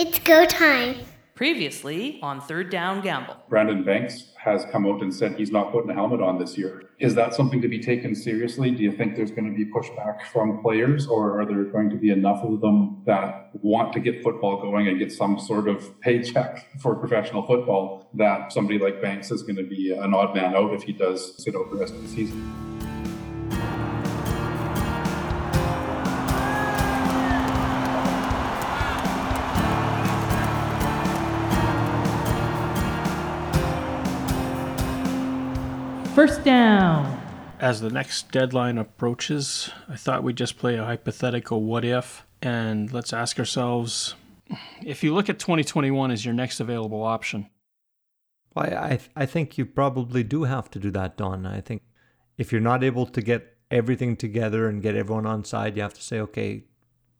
It's go time. Previously on Third Down Gamble. Brandon Banks has come out and said he's not putting a helmet on this year. Is that something to be taken seriously? Do you think there's going to be pushback from players, or are there going to be enough of them that want to get football going and get some sort of paycheck for professional football that somebody like Banks is going to be an odd man out if he does sit out the rest of the season? First down. As the next deadline approaches, I thought we'd just play a hypothetical what if and let's ask ourselves if you look at 2021 as your next available option. Well, I, I think you probably do have to do that, Don. I think if you're not able to get everything together and get everyone on side, you have to say, okay,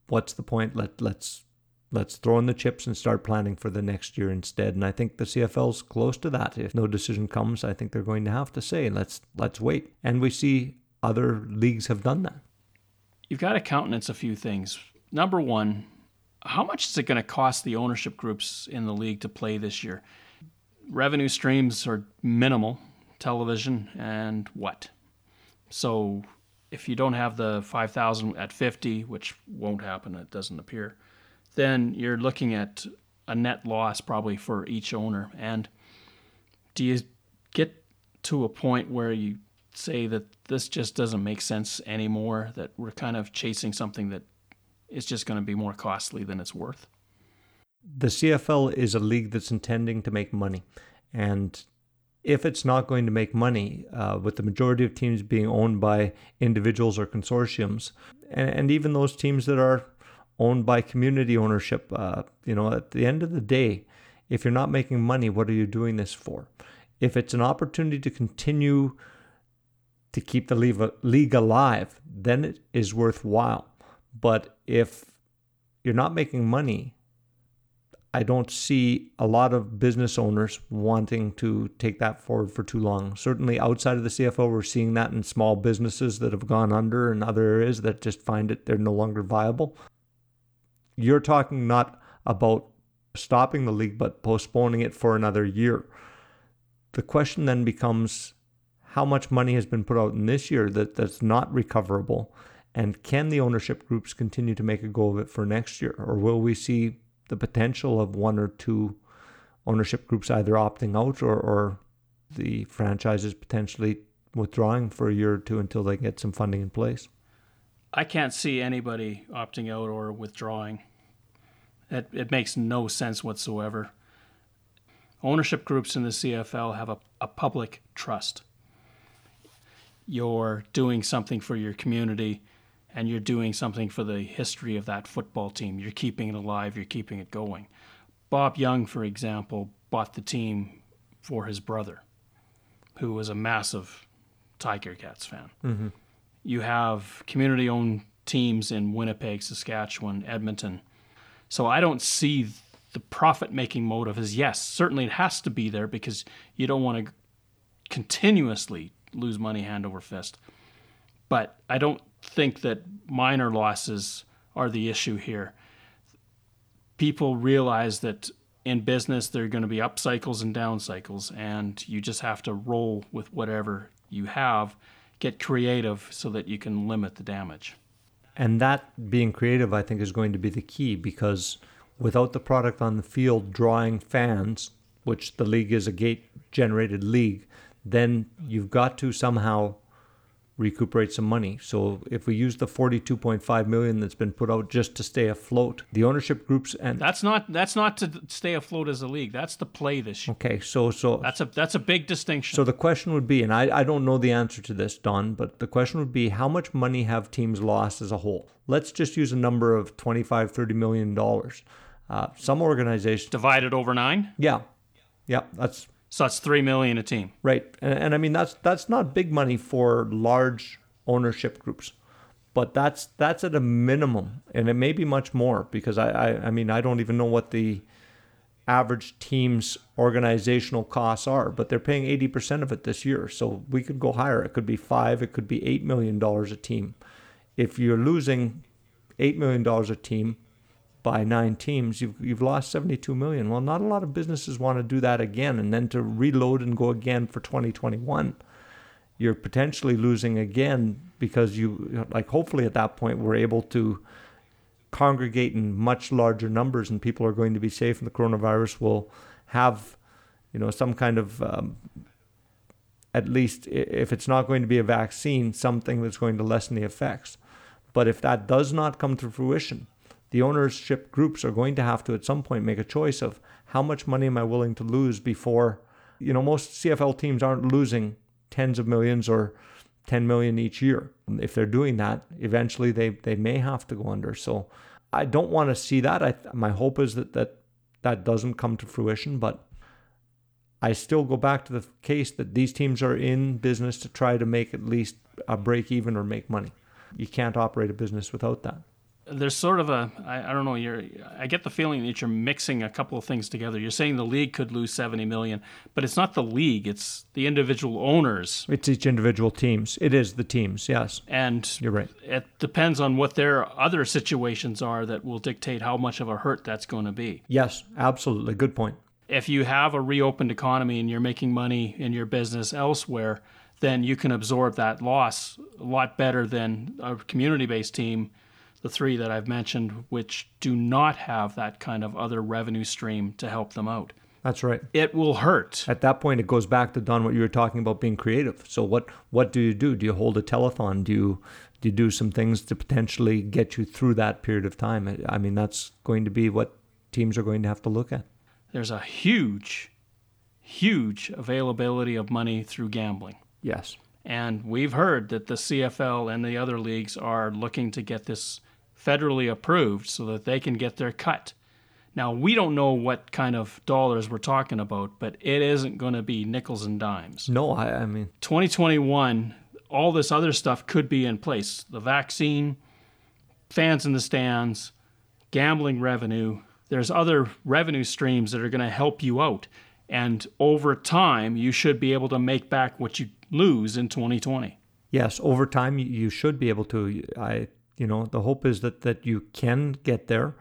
what's the point? Let let's let's throw in the chips and start planning for the next year instead. And I think the CFL's close to that. If no decision comes, I think they're going to have to say, let's let's wait. And we see other leagues have done that. You've got to countenance a few things. Number one, how much is it going to cost the ownership groups in the league to play this year? Revenue streams are minimal, television and what? So if you don't have the 5,000 at 50, which won't happen, it doesn't appear then you're looking at a net loss probably for each owner. And do you get to a point where you say that this just doesn't make sense anymore, that we're kind of chasing something that is just going to be more costly than it's worth? The CFL is a league that's intending to make money. And if it's not going to make money, uh, with the majority of teams being owned by individuals or consortiums, and, and even those teams that are owned by community ownership. Uh, you know, at the end of the day, if you're not making money, what are you doing this for? If it's an opportunity to continue to keep the league alive, then it is worthwhile. But if you're not making money, I don't see a lot of business owners wanting to take that forward for too long. Certainly outside of the CFL, we're seeing that in small businesses that have gone under and other areas that just find it they're no longer viable you're talking not about stopping the league, but postponing it for another year. The question then becomes how much money has been put out in this year that, that's not recoverable? And can the ownership groups continue to make a go of it for next year? Or will we see the potential of one or two ownership groups either opting out or, or the franchises potentially withdrawing for a year or two until they get some funding in place? I can't see anybody opting out or withdrawing. It, it makes no sense whatsoever. Ownership groups in the CFL have a, a public trust. You're doing something for your community and you're doing something for the history of that football team. You're keeping it alive, you're keeping it going. Bob Young, for example, bought the team for his brother, who was a massive Tiger Cats fan. Mm-hmm. You have community owned teams in Winnipeg, Saskatchewan, Edmonton, so I don't see the profit making motive as yes, certainly it has to be there because you don't want to continuously lose money hand over fist. But I don't think that minor losses are the issue here. People realize that in business there are going to be up cycles and down cycles, and you just have to roll with whatever you have, get creative so that you can limit the damage. And that being creative, I think, is going to be the key because without the product on the field drawing fans, which the league is a gate generated league, then you've got to somehow recuperate some money. So if we use the 42.5 million that's been put out just to stay afloat, the ownership groups and That's not that's not to stay afloat as a league. That's the play this year. Okay, so so That's a that's a big distinction. So the question would be and I I don't know the answer to this, Don, but the question would be how much money have teams lost as a whole? Let's just use a number of 25 30 million dollars. Uh, some organizations divided over 9? Yeah. Yeah, that's so that's three million a team, right? And, and I mean that's that's not big money for large ownership groups, but that's that's at a minimum, and it may be much more because I I, I mean I don't even know what the average team's organizational costs are, but they're paying 80% of it this year. So we could go higher. It could be five, it could be $8 million a team. If you're losing $8 million a team, by nine teams, you've you've lost 72 million. Well, not a lot of businesses want to do that again, and then to reload and go again for 2021. You're potentially losing again because you like. Hopefully, at that point, we're able to congregate in much larger numbers, and people are going to be safe, and the coronavirus will have, you know, some kind of um, at least if it's not going to be a vaccine, something that's going to lessen the effects. But if that does not come to fruition, the ownership groups are going to have to at some point make a choice of how much money am I willing to lose before, you know, most CFL teams aren't losing tens of millions or 10 million each year. If they're doing that, eventually they, they may have to go under. So I don't want to see that. I, my hope is that, that that doesn't come to fruition, but I still go back to the case that these teams are in business to try to make at least a break even or make money. You can't operate a business without that there's sort of a I, I don't know you're I get the feeling that you're mixing a couple of things together. You're saying the league could lose 70 million, but it's not the league, it's the individual owners. It's each individual teams. It is the teams, yes. And you're right. It depends on what their other situations are that will dictate how much of a hurt that's going to be. Yes, absolutely. Good point. If you have a reopened economy and you're making money in your business elsewhere, then you can absorb that loss a lot better than a community-based team the three that I've mentioned, which do not have that kind of other revenue stream to help them out. That's right. It will hurt. At that point, it goes back to Don what you were talking about being creative. So what what do you do? Do you hold a telethon? Do you do you do some things to potentially get you through that period of time? I mean, that's going to be what teams are going to have to look at. There's a huge, huge availability of money through gambling. Yes. And we've heard that the CFL and the other leagues are looking to get this federally approved so that they can get their cut. Now, we don't know what kind of dollars we're talking about, but it isn't going to be nickels and dimes. No, I, I mean, 2021, all this other stuff could be in place the vaccine, fans in the stands, gambling revenue. There's other revenue streams that are going to help you out. And over time, you should be able to make back what you lose in 2020. Yes, over time you should be able to. I you know, the hope is that that you can get there.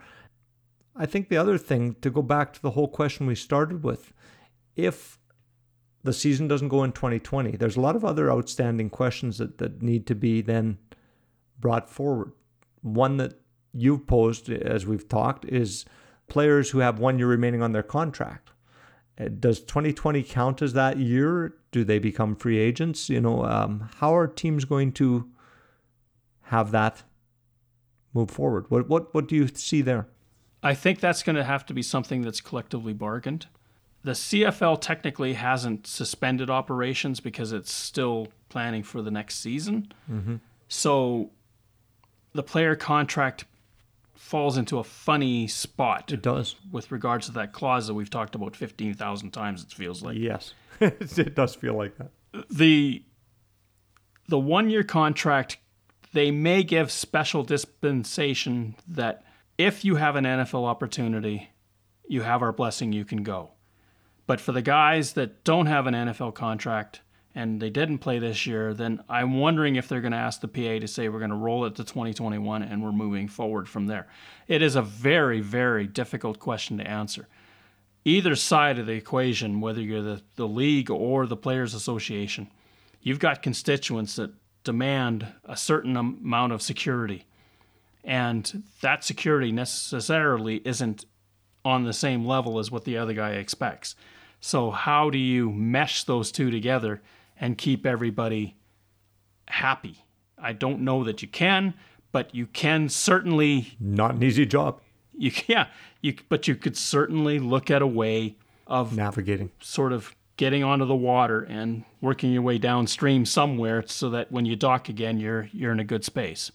I think the other thing to go back to the whole question we started with, if the season doesn't go in 2020, there's a lot of other outstanding questions that, that need to be then brought forward. One that you've posed as we've talked is players who have one year remaining on their contract. Does 2020 count as that year? Do they become free agents? You know, um, how are teams going to have that move forward? What what what do you see there? I think that's going to have to be something that's collectively bargained. The CFL technically hasn't suspended operations because it's still planning for the next season. Mm-hmm. So the player contract falls into a funny spot. It does. With regards to that clause that we've talked about 15,000 times, it feels like. Yes. it does feel like that. The the one year contract they may give special dispensation that if you have an NFL opportunity, you have our blessing, you can go. But for the guys that don't have an NFL contract and they didn't play this year, then I'm wondering if they're going to ask the PA to say we're going to roll it to 2021 and we're moving forward from there. It is a very, very difficult question to answer. Either side of the equation, whether you're the, the league or the Players Association, you've got constituents that demand a certain amount of security. And that security necessarily isn't on the same level as what the other guy expects. So, how do you mesh those two together and keep everybody happy? I don't know that you can, but you can certainly. Not an easy job. You, yeah, you, but you could certainly look at a way of navigating, sort of getting onto the water and working your way downstream somewhere so that when you dock again you're you're in a good space.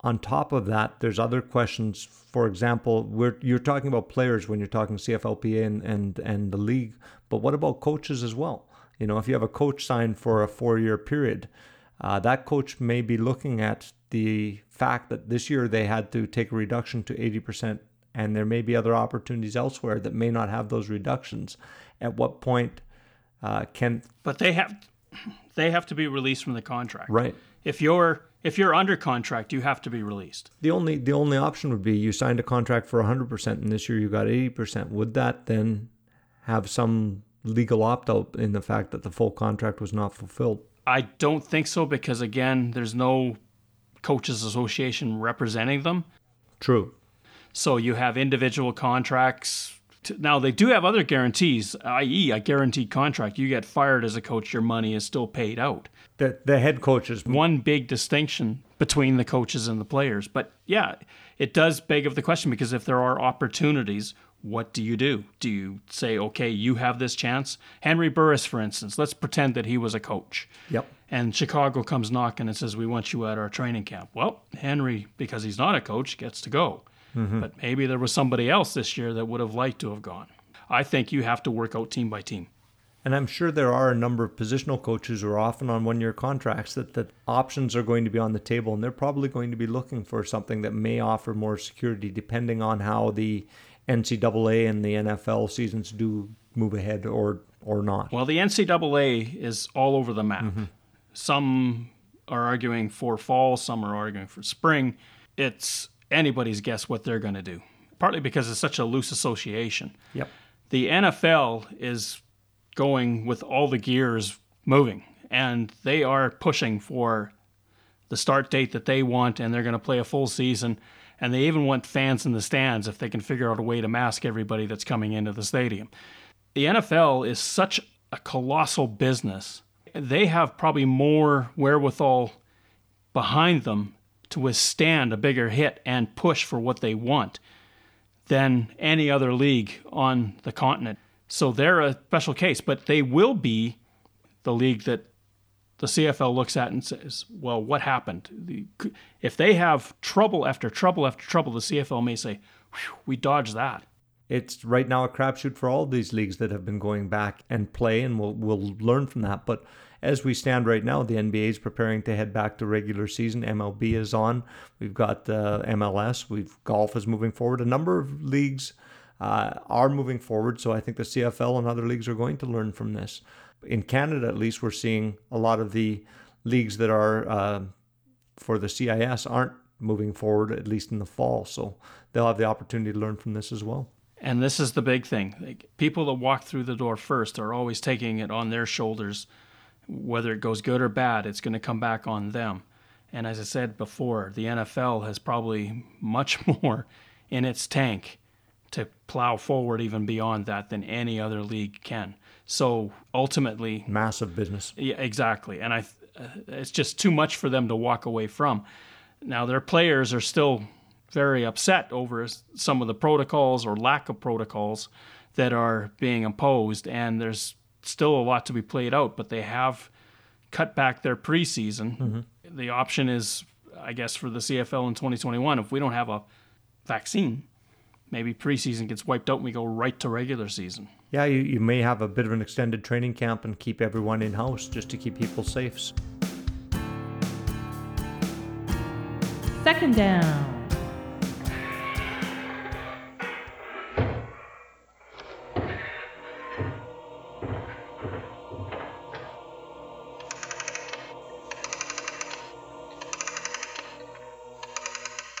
On top of that, there's other questions. For example, we're, you're talking about players when you're talking CFLPA and, and, and the league, but what about coaches as well? You know, if you have a coach signed for a four year period, uh, that coach may be looking at the fact that this year they had to take a reduction to 80%, and there may be other opportunities elsewhere that may not have those reductions at what point uh, can but they have they have to be released from the contract right if you're If you're under contract, you have to be released. The only the only option would be you signed a contract for 100% and this year you got 80%. Would that then have some legal opt out in the fact that the full contract was not fulfilled? I don't think so because again, there's no coaches association representing them. True. So you have individual contracts. Now they do have other guarantees, i.e., a guaranteed contract. You get fired as a coach, your money is still paid out. The the head coaches One big distinction between the coaches and the players. But yeah, it does beg of the question because if there are opportunities, what do you do? Do you say, okay, you have this chance? Henry Burris, for instance, let's pretend that he was a coach. Yep. And Chicago comes knocking and says, we want you at our training camp. Well, Henry, because he's not a coach, gets to go. Mm-hmm. But maybe there was somebody else this year that would have liked to have gone. I think you have to work out team by team. And I'm sure there are a number of positional coaches who are often on one year contracts that, that options are going to be on the table and they're probably going to be looking for something that may offer more security depending on how the NCAA and the NFL seasons do move ahead or or not. Well, the NCAA is all over the map. Mm-hmm. Some are arguing for fall, some are arguing for spring. It's anybody's guess what they're going to do, partly because it's such a loose association. Yep. The NFL is going with all the gears moving, and they are pushing for the start date that they want, and they're going to play a full season. And they even want fans in the stands if they can figure out a way to mask everybody that's coming into the stadium. The NFL is such a colossal business. They have probably more wherewithal behind them to withstand a bigger hit and push for what they want than any other league on the continent. So they're a special case, but they will be the league that the CFL looks at and says, well, what happened? The, if they have trouble after trouble after trouble, the CFL may say, we dodged that. It's right now a crapshoot for all these leagues that have been going back and play, and we'll we'll learn from that. But as we stand right now, the NBA is preparing to head back to regular season. MLB is on. We've got uh, MLS. We've golf is moving forward. A number of leagues uh, are moving forward. So I think the CFL and other leagues are going to learn from this. In Canada, at least, we're seeing a lot of the leagues that are uh, for the CIS aren't moving forward, at least in the fall. So they'll have the opportunity to learn from this as well. And this is the big thing. Like, people that walk through the door first are always taking it on their shoulders. Whether it goes good or bad, it's going to come back on them. And as I said before, the NFL has probably much more in its tank to plow forward even beyond that than any other league can. So ultimately, Massive business. yeah, exactly. And I, uh, it's just too much for them to walk away from. Now their players are still very upset over some of the protocols or lack of protocols that are being imposed, and there's still a lot to be played out. But they have cut back their preseason. The option is, I guess, for the CFL in 2021, if we don't have a vaccine, maybe preseason gets wiped out and we go right to regular season. Yeah, you, you may have a bit of an extended training camp and keep everyone in house just to keep people safe. Second down.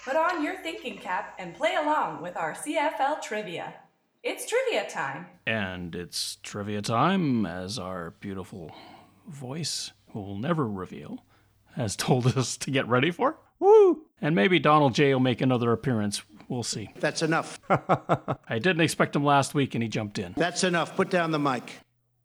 Put on your thinking cap and play along with our CFL trivia. It's trivia time. And it's trivia time, as our beautiful voice, who will never reveal, has told us to get ready for. Woo! And maybe Donald J will make another appearance. We'll see. That's enough. I didn't expect him last week and he jumped in. That's enough. Put down the mic.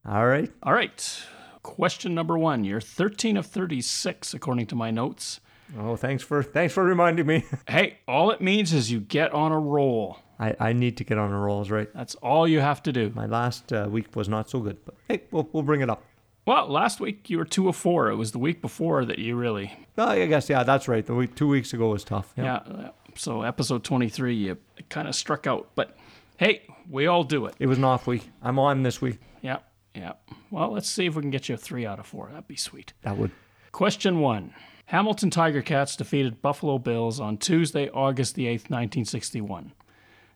All right. All right. Question number one. You're 13 of 36, according to my notes. Oh, thanks for thanks for reminding me. Hey, all it means is you get on a roll. I, I need to get on a rolls, right. That's all you have to do. My last uh, week was not so good, but hey, we'll, we'll bring it up. Well, last week you were two of four. It was the week before that you really Well, I guess yeah, that's right. The week two weeks ago was tough. Yeah. uh, So episode 23, you kind of struck out. But hey, we all do it. It was an off week. I'm on this week. Yeah. Yeah. Well, let's see if we can get you a three out of four. That'd be sweet. That would. Question one Hamilton Tiger Cats defeated Buffalo Bills on Tuesday, August the 8th, 1961.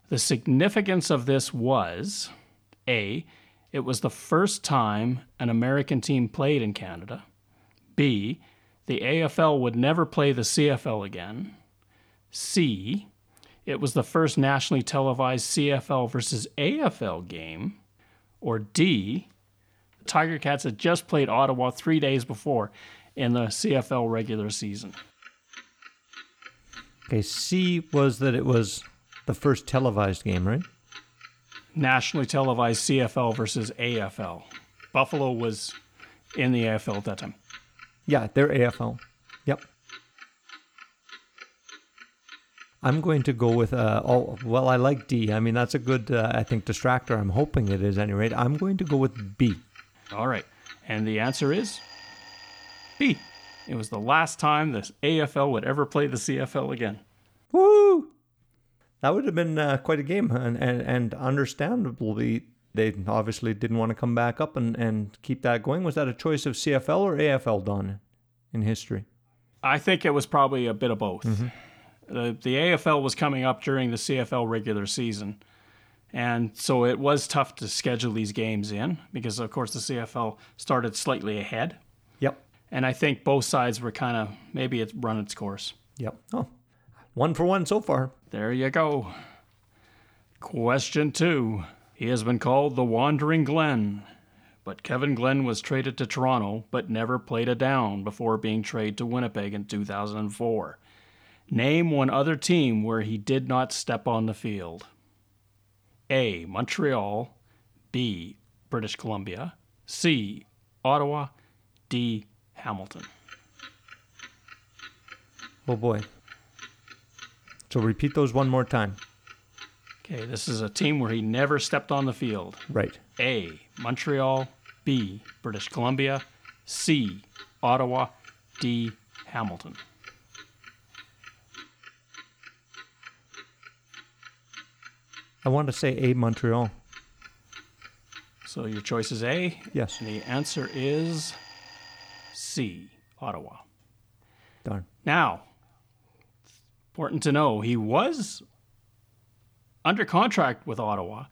The significance of this was A. It was the first time an American team played in Canada. B. the AFL would never play the CFL again. C. It was the first nationally televised CFL versus AFL game. Or D. The Tiger Cats had just played Ottawa three days before in the CFL regular season. Okay, C was that it was the first televised game, right? Nationally televised CFL versus AFL. Buffalo was in the AFL at that time. Yeah, they're AFL. Yep. I'm going to go with uh oh well I like D. I mean that's a good uh, I think distractor. I'm hoping it is at any rate. I'm going to go with B. All right. And the answer is B. It was the last time the AFL would ever play the CFL again. Woo! That would have been uh, quite a game, and, and and understandably, they obviously didn't want to come back up and, and keep that going. Was that a choice of CFL or AFL, Don, in history? I think it was probably a bit of both. The, the AFL was coming up during the CFL regular season. And so it was tough to schedule these games in because, of course, the CFL started slightly ahead. Yep. And I think both sides were kind of maybe it's run its course. Yep. Oh, one for one so far. There you go. Question two. He has been called the Wandering Glen, but Kevin Glenn was traded to Toronto but never played a down before being traded to Winnipeg in 2004. Name one other team where he did not step on the field. A. Montreal. B. British Columbia. C. Ottawa. D. Hamilton. Oh boy. So repeat those one more time. Okay, this is a team where he never stepped on the field. Right. A. Montreal. B. British Columbia. C. Ottawa. D. Hamilton. I want to say A Montreal. So your choice is A. Yes. And the answer is C. Ottawa. Darn. Now, important to know, he was under contract with Ottawa,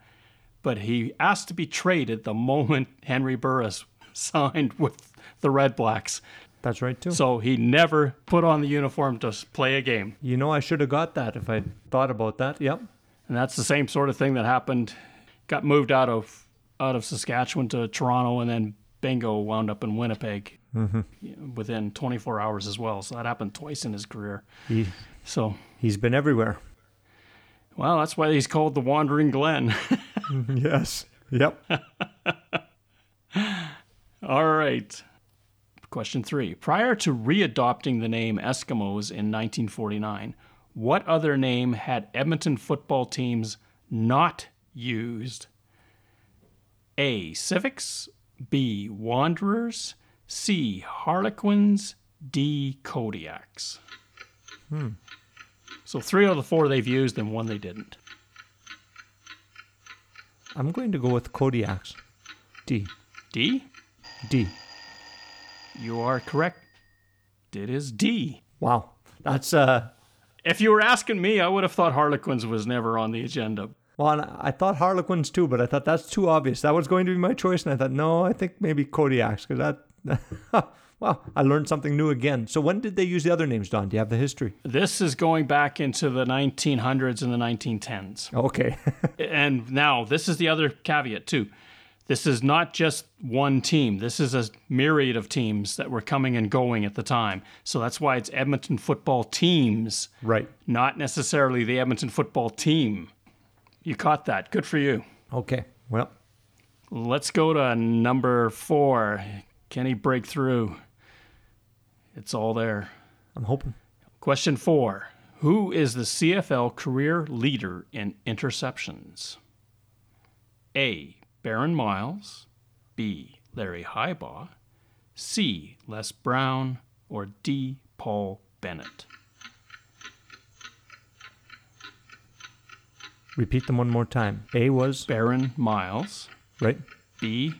but he asked to be traded the moment Henry Burris signed with the Red Blacks. That's right too. So he never put on the uniform to play a game. you know I should have got that if I'd thought about that. Yep. And that's the same sort of thing that happened. Got moved out of out of Saskatchewan to Toronto, and then bingo wound up in Winnipeg mm-hmm. know, within 24 hours as well. So that happened twice in his career. He So, he's been everywhere. well, that's why he's called the Wandering Glen. yes. Yep. All right. Question three. Prior to readopting the name Eskimos in 1949, what other name had Edmonton football teams not used? A. Civics. B. Wanderers. C. Harlequins. D. Kodiaks. Hmm. So three out of the four they've used and one they didn't. I'm going to go with Kodiaks. D. D. D. You are correct. It is D. Wow. That's uh If you were asking me, I would have thought Harlequins was never on the agenda. well, and I thought Harlequins too, but I thought that's too obvious. That was going to be my choice, and I thought, no, I think maybe Kodiaks, because that. wow, I learned something new again. So when did they use the other names, Don? Do you have the history? This is going back into the 1900s and the 1910s. Okay. And now, this is the other caveat, too. This is not just one team. This is a myriad of teams that were coming and going at the time. So that's why it's Edmonton football teams, right. not necessarily the Edmonton football team. You caught that. Good for you. Okay. Well, Let's go to number four. Can he break through? It's all there. I'm hoping. Question four Who is the CFL career leader in interceptions? A. Baron Miles. B. Larry Highbaugh. C. Less Browne. Or D. Paul Bennett. Repeat them one more time. A was Baron Miles. right. B.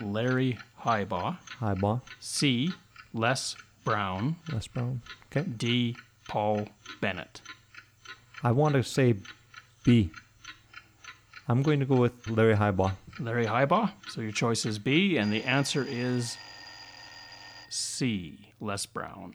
Larry Highbaugh. High ball. C. Less Browne. Less Browne. Okay. D. Paul Bennett. I want to say B. I'm going to go with Larry Highball. Larry Highbaugh. So your choice is B, and the answer is C. Less Browne.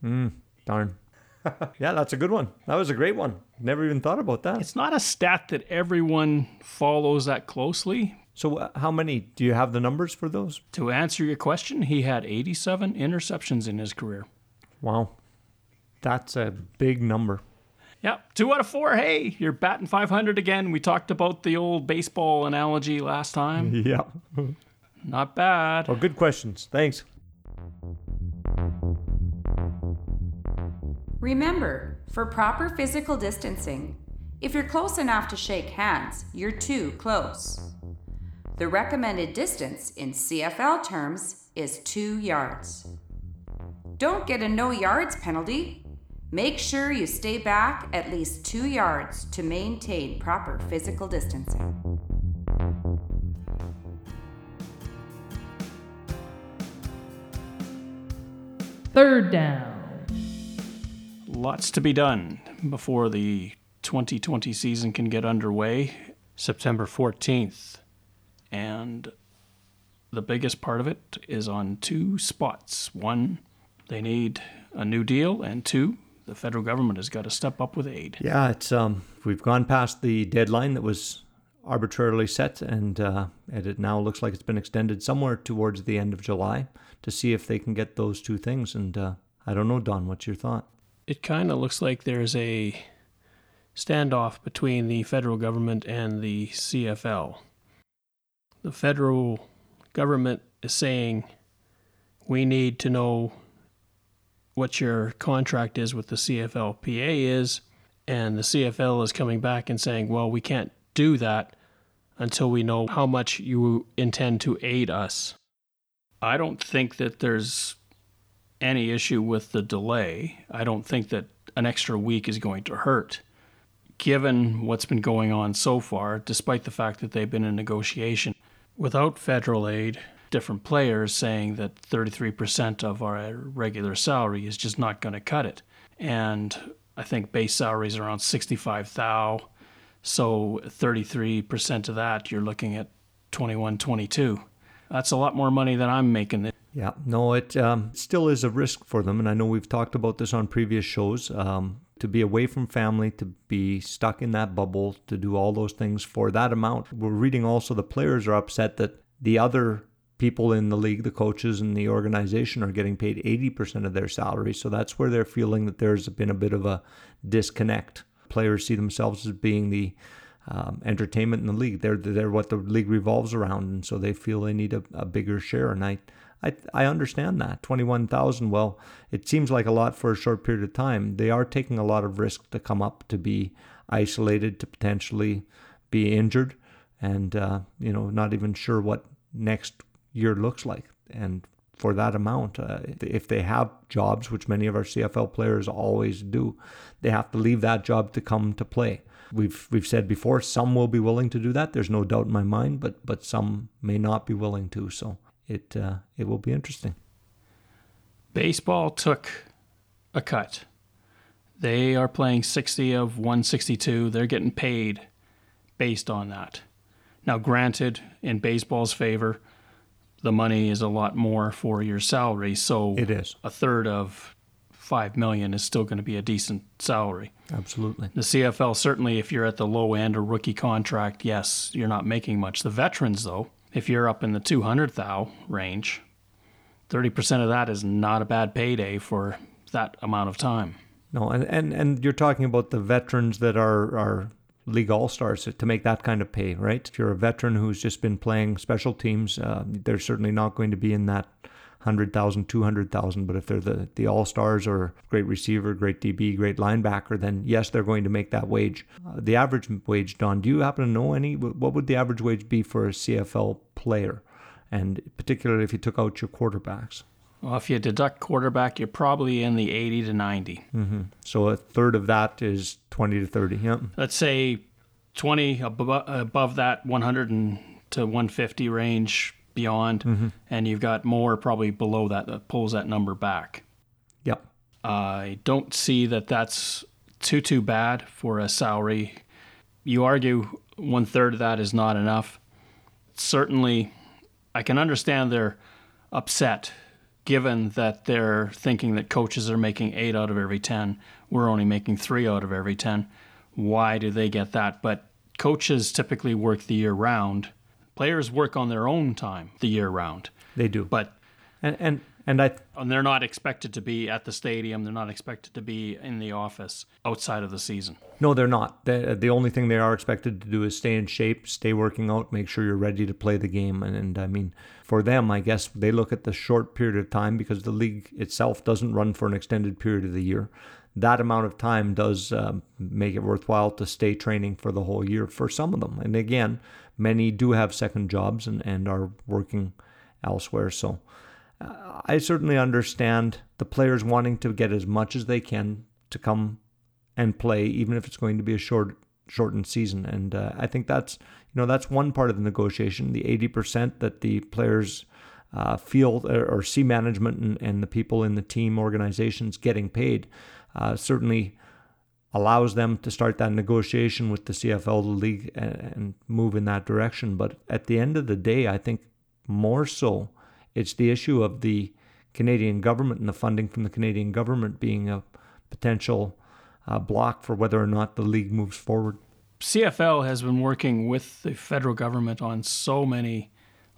Hmm, darn. yeah, that's a good one. That was a great one. Never even thought about that. It's not a stat that everyone follows that closely. So, uh, how many do you have the numbers for those? To answer your question, he had 87 interceptions in his career. Wow. That's a big number. Yep, two out of four. Hey, you're batting 500 again. We talked about the old baseball analogy last time. Yeah. Not bad. Well, good questions. Thanks. Remember, for proper physical distancing, if you're close enough to shake hands, you're too close. The recommended distance in CFL terms is two yards. Don't get a no yards penalty. Make sure you stay back at least two yards to maintain proper physical distancing. Third down. Lots to be done before the 2020 season can get underway. September 14th. And the biggest part of it is on two spots. One, they need a new deal, and two, the federal government has got to step up with aid. Yeah, it's um, we've gone past the deadline that was arbitrarily set, and uh, and it now looks like it's been extended somewhere towards the end of July to see if they can get those two things. And uh, I don't know, Don, what's your thought? It kind of looks like there's a standoff between the federal government and the CFL. The federal government is saying we need to know what your contract is with the CFLPA is, and the CFL is coming back and saying, well, we can't do that until we know how much you intend to aid us. I don't think that there's any issue with the delay. I don't think that an extra week is going to hurt. Given what's been going on so far, despite the fact that they've been in negotiation without federal aid, different players saying that 33% of our regular salary is just not going to cut it. And I think base salary is around 65 thou. So 33% of that, you're looking at 21, 22. That's a lot more money than I'm making. Yeah, no, it um, still is a risk for them, and I know we've talked about this on previous shows. Um, to be away from family, to be stuck in that bubble, to do all those things for that amount. We're reading also the players are upset that the other people in the league, the coaches and the organization, are getting paid 80% of their salary. So that's where they're feeling that there's been a bit of a disconnect. Players see themselves as being the um, entertainment in the league. They're they're what the league revolves around, and so they feel they need a, a bigger share. And I, I I understand that twenty one thousand. Well, it seems like a lot for a short period of time. They are taking a lot of risk to come up, to be isolated, to potentially be injured, and uh, you know not even sure what next year looks like. And for that amount, uh, if they have jobs, which many of our CFL players always do, they have to leave that job to come to play. We've we've said before, some will be willing to do that. There's no doubt in my mind, but but some may not be willing to. So it uh, it will be interesting. Baseball took a cut. They are playing 60 of 162. They're getting paid based on that. Now, granted, in baseball's favor, the money is a lot more for your salary. So It is. a third of five million is still going to be a decent salary. Absolutely. The CFL certainly, if you're at the low end or rookie contract, yes, you're not making much. The veterans, though, if you're up in the 200 thou range, 30% of that is not a bad payday for that amount of time. No, and, and, and you're talking about the veterans that are, are league all stars to make that kind of pay, right? If you're a veteran who's just been playing special teams, uh, they're certainly not going to be in that 100,000, 200,000. But if they're the, the all stars or great receiver, great DB, great linebacker, then yes, they're going to make that wage. Uh, the average wage, Don, do you happen to know any? What would the average wage be for a CFL player? And particularly if you took out your quarterbacks. Well, if you deduct quarterback, you're probably in the 80 to 90. Mm-hmm. So a third of that is 20 to 30. Yep. Let's say 20 above, above that 100 and to 150 range beyond, Mm-hmm. and you've got more probably below that that pulls that number back. Yep. I don't see that that's too too bad for a salary. You argue one third of that is not enough. Certainly, I can understand they're upset given that they're thinking that coaches are making eight out of every 10, we're only making three out of every 10. Why do they get that? But coaches typically work the year round. Players work on their own time the year round. They do. But and and and I and they're not expected to be at the stadium. They're not expected to be in the office outside of the season. No, they're not. The, the only thing they are expected to do is stay in shape, stay working out, make sure you're ready to play the game. And, and I mean, for them, I guess they look at the short period of time because the league itself doesn't run for an extended period of the year. That amount of time does um, make it worthwhile to stay training for the whole year for some of them. And again, many do have second jobs and, and are working elsewhere. So I certainly understand the players wanting to get as much as they can to come and play, even if it's going to be a short shortened season. And uh, I think that's you know that's one part of the negotiation. The eighty percent that the players uh, feel or, see management and, and, the people in the team organizations getting paid uh, certainly allows them to start that negotiation with the CFL, the league, and, and move in that direction. But at the end of the day, I think more so it's the issue of the Canadian government and the funding from the Canadian government being a potential uh, block for whether or not the league moves forward. CFL has been working with the federal government on so many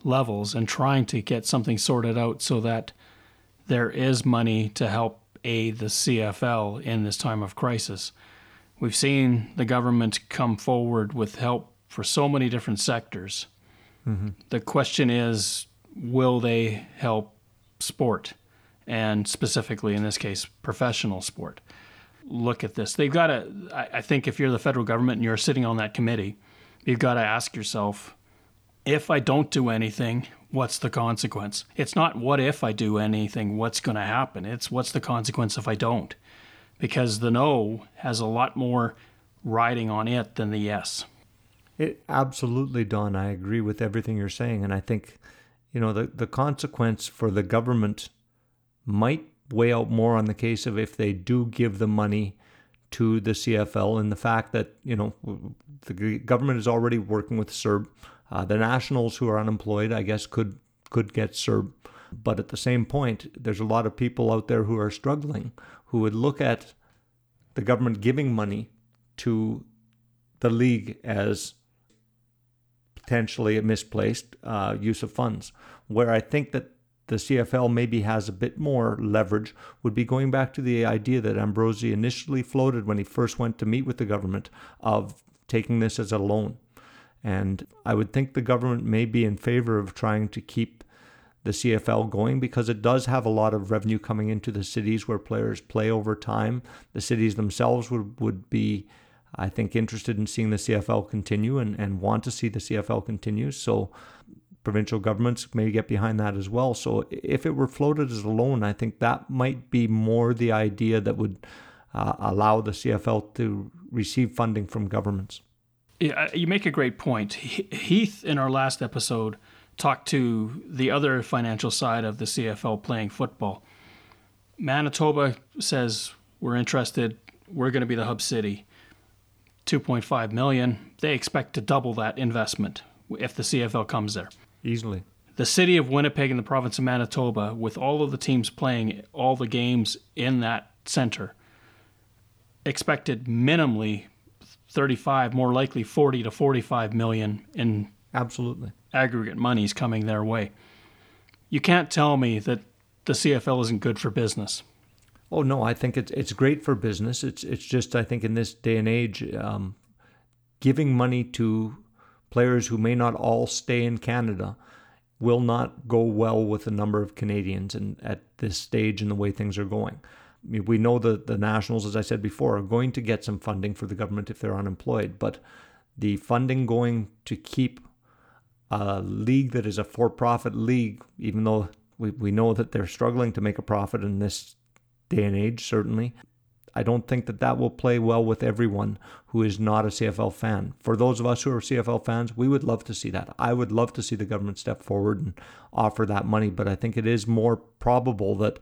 levels and trying to get something sorted out so that there is money to help aid the CFL in this time of crisis. We've seen the government come forward with help for so many different sectors. Mm-hmm. The question is will they help sport? And specifically, in this case, professional sport. Look at this. They've got to, I think, if you're the federal government and you're sitting on that committee, you've got to ask yourself if I don't do anything, what's the consequence? It's not what if I do anything, what's going to happen. It's what's the consequence if I don't. Because the no has a lot more riding on it than the yes. It, absolutely, Don. I agree with everything you're saying. And I think you know, the, the consequence for the government might weigh out more on the case of if they do give the money to the CFL and the fact that, you know, the government is already working with CERB. Uh, the nationals who are unemployed, I guess, could could get CERB. But at the same point, there's a lot of people out there who are struggling who would look at the government giving money to the league as potentially a misplaced uh, use of funds. Where I think that the CFL maybe has a bit more leverage would be going back to the idea that Ambrosie initially floated when he first went to meet with the government of taking this as a loan. And I would think the government may be in favor of trying to keep the CFL going because it does have a lot of revenue coming into the cities where players play over time. The cities themselves would, would be I think, interested in seeing the CFL continue and, and want to see the CFL continue. So provincial governments may get behind that as well. So if it were floated as a loan, I think that might be more the idea that would uh, allow the CFL to receive funding from governments. Yeah, you make a great point. Heath, in our last episode, talked to the other financial side of the CFL playing football. Manitoba says we're interested. We're going to be the hub city. 2.5 million. They expect to double that investment if the CFL comes there. Easily. The city of Winnipeg and the province of Manitoba, with all of the teams playing all the games in that center, expected minimally 35, more likely 40 to 45 million in absolutely aggregate monies coming their way. You can't tell me that the CFL isn't good for business. Oh no, I think it's it's great for business. It's it's just I think in this day and age, um, giving money to players who may not all stay in Canada will not go well with a number of Canadians and at this stage and the way things are going. I mean, we know that the Nationals, as I said before, are going to get some funding for the government if they're unemployed, but the funding going to keep a league that is a for-profit league, even though we, we know that they're struggling to make a profit in this day and age, certainly. I don't think that that will play well with everyone who is not a CFL fan. For those of us who are CFL fans, we would love to see that. I would love to see the government step forward and offer that money, but I think it is more probable that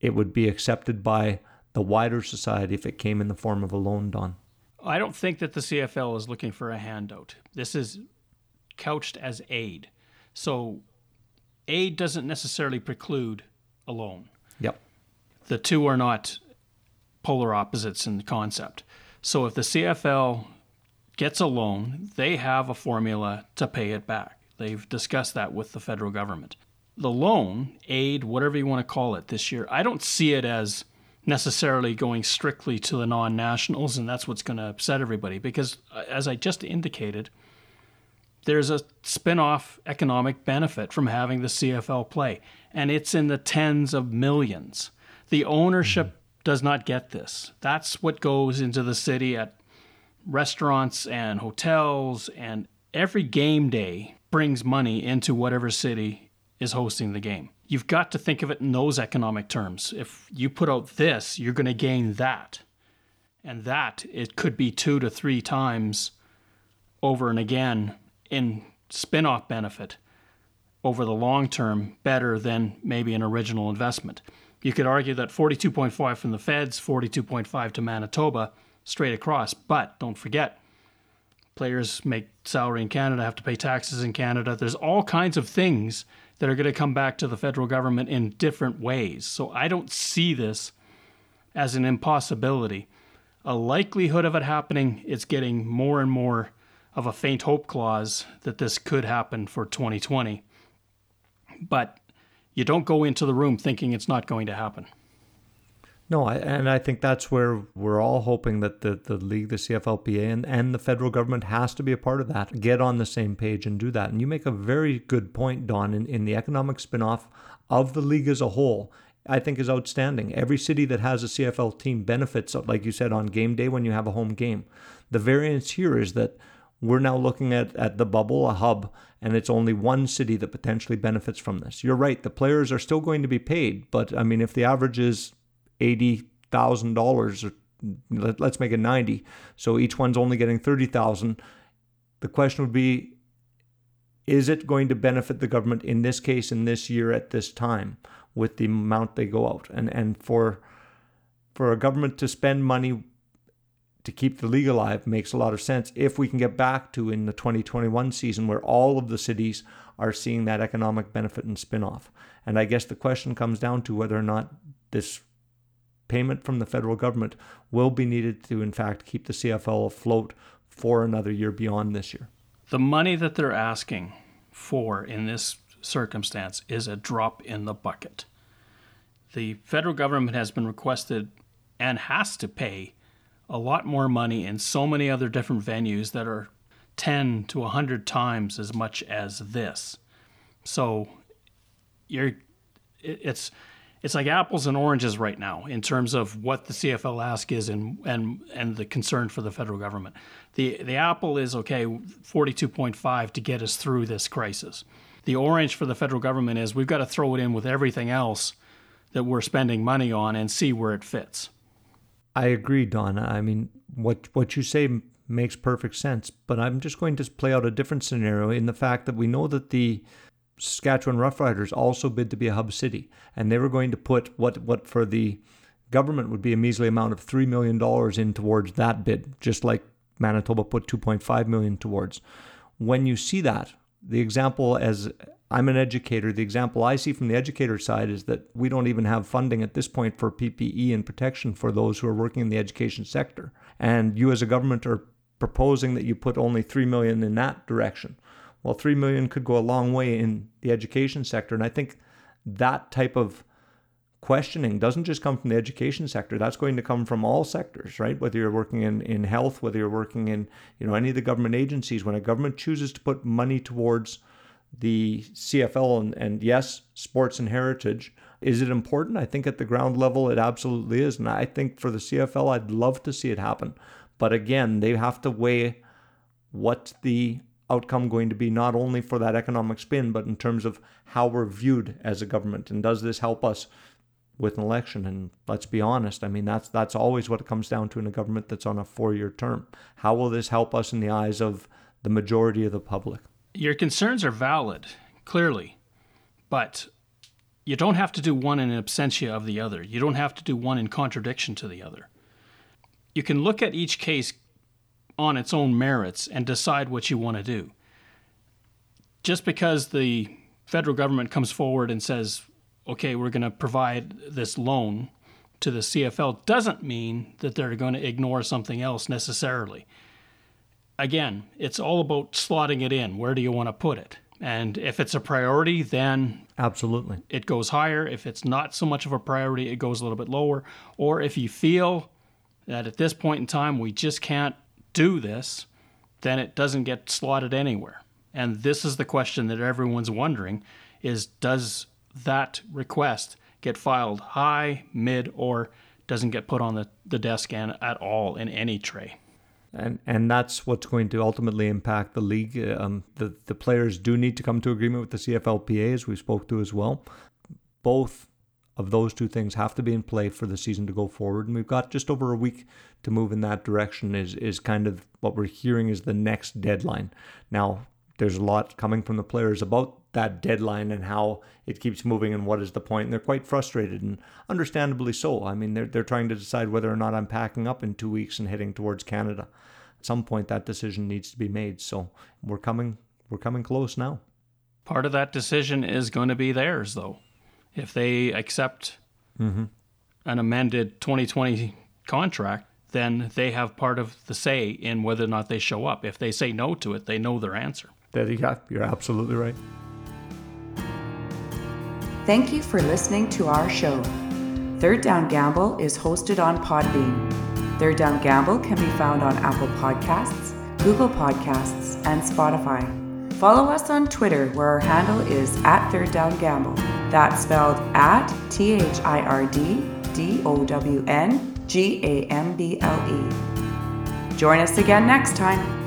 it would be accepted by the wider society if it came in the form of a loan, Don. I don't think that the CFL is looking for a handout. This is couched as aid. So aid doesn't necessarily preclude a loan. Yep. The two are not polar opposites in concept. So if the CFL gets a loan, they have a formula to pay it back. They've discussed that with the federal government. The loan, aid, whatever you want to call it this year, I don't see it as necessarily going strictly to the non nationals, and that's what's going to upset everybody. Because, uh, as I just indicated, there's a spin off economic benefit from having the CFL play, and it's in the tens of millions. The ownership mm-hmm. does not get this. That's what goes into the city at restaurants and hotels, and every game day brings money into whatever city is hosting the game. You've got to think of it in those economic terms. If you put out this, you're going to gain that. And that, it could be two to three times over and again in spin off benefit over the long term better than maybe an original investment. You could argue that 42.5 from the feds, 42.5 to Manitoba, straight across. But don't forget, players make salary in Canada, have to pay taxes in Canada. There's all kinds of things that are going to come back to the federal government in different ways. So I don't see this as an impossibility. A likelihood of it happening, it's getting more and more of a faint hope clause that this could happen for 2020. But you don't go into the room thinking it's not going to happen. No, I, and I think that's where we're all hoping that the, the league, the CFLPA, and, and the federal government has to be a part of that, get on the same page and do that. And you make a very good point, Don, in, in the economic spinoff of the league as a whole. I think is outstanding. Every city that has a CFL team benefits, like you said, on game day when you have a home game. The variance here is that we're now looking at, at the bubble, a hub, and it's only one city that potentially benefits from this. You're right, the players are still going to be paid, but I mean, if the average is eighty thousand dollars, or let's make it ninety. So each one's only getting thirty thousand. The question would be, is it going to benefit the government in this case in this year at this time with the amount they go out and and for for a government to spend money to keep the league alive makes a lot of sense if we can get back to in the 2021 season where all of the cities are seeing that economic benefit and spin-off. And I guess the question comes down to whether or not this payment from the federal government will be needed to, in fact, keep the CFL afloat for another year beyond this year. The money that they're asking for in this circumstance is a drop in the bucket. The federal government has been requested and has to pay a lot more money in so many other different venues that are 10 to 100 times as much as this. So you're it's it's like apples and oranges right now in terms of what the CFL ask is and and and the concern for the federal government. The the apple is okay, 42.5 to get us through this crisis. The orange for the federal government is we've got to throw it in with everything else that we're spending money on and see where it fits. I agree, Donna. I mean, what what you say makes perfect sense, but I'm just going to play out a different scenario in the fact that we know that the Saskatchewan Roughriders also bid to be a hub city, and they were going to put what what for the government would be a measly amount of three million dollars in towards that bid, just like Manitoba put 2.5 million towards. When you see that, the example as I'm an educator, the example I see from the educator side is that we don't even have funding at this point for PPE and protection for those who are working in the education sector. And you as a government are proposing that you put only 3 million in that direction. Well, three million could go a long way in the education sector, and I think that type of questioning doesn't just come from the education sector. That's going to come from all sectors right? Whether you're working in, in health whether you're working in you know any of the government agencies. When a government chooses to put money towards the cfl and, and yes sports and heritage is it important i think at the ground level it absolutely is and i think for the cfl i'd love to see it happen but again they have to weigh what the outcome going to be not only for that economic spin, but in terms of how we're viewed as a government? And does this help us with an election? And let's be honest, I mean that's that's always what it comes down to in a government that's on a four-year term. How will this help us in the eyes of the majority of the public? Your concerns are valid, clearly, but you don't have to do one in absentia of the other. You don't have to do one in contradiction to the other. You can look at each case on its own merits and decide what you want to do. Just because the federal government comes forward and says, okay, we're going to provide this loan to the CFL doesn't mean that they're going to ignore something else necessarily. Again, it's all about slotting it in. Where do you want to put it? And if it's a priority, then Absolutely. it goes higher. If it's not so much of a priority, it goes a little bit lower. Or if you feel that at this point in time we just can't do this, then it doesn't get slotted anywhere. And this is the question that everyone's wondering is does that request get filed high, mid, or doesn't get put on the, the desk and at all in any tray? And and that's what's going to ultimately impact the league. Um, the the players do need to come to agreement with the CFLPA, as we spoke to as well. Both of those two things have to be in play for the season to go forward, and we've got just over a week to move in that direction. Is is kind of what we're hearing is the next deadline. Now, there's a lot coming from the players about that deadline and how it keeps moving and what is the point. And they're quite frustrated and understandably so. I mean, they're, they're trying to decide whether or not I'm packing up in two weeks and heading towards Canada. At some point, that decision needs to be made. So we're coming, we're coming close now. Part of that decision is going to be theirs, though. If they accept mm-hmm. an amended 2020 contract, then they have part of the say in whether or not they show up. If they say no to it, they know their answer. Go. You're absolutely right. Thank you for listening to our show. Third Down Gamble is hosted on Podbean. Third Down Gamble can be found on Apple Podcasts, Google Podcasts, and Spotify. Follow us on Twitter where our handle is at Third Down Gamble. That's spelled at T H I R D D O W N G A M B L E. Join us again next time.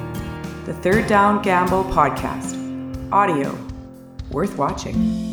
The Third Down Gamble Podcast. Audio worth watching.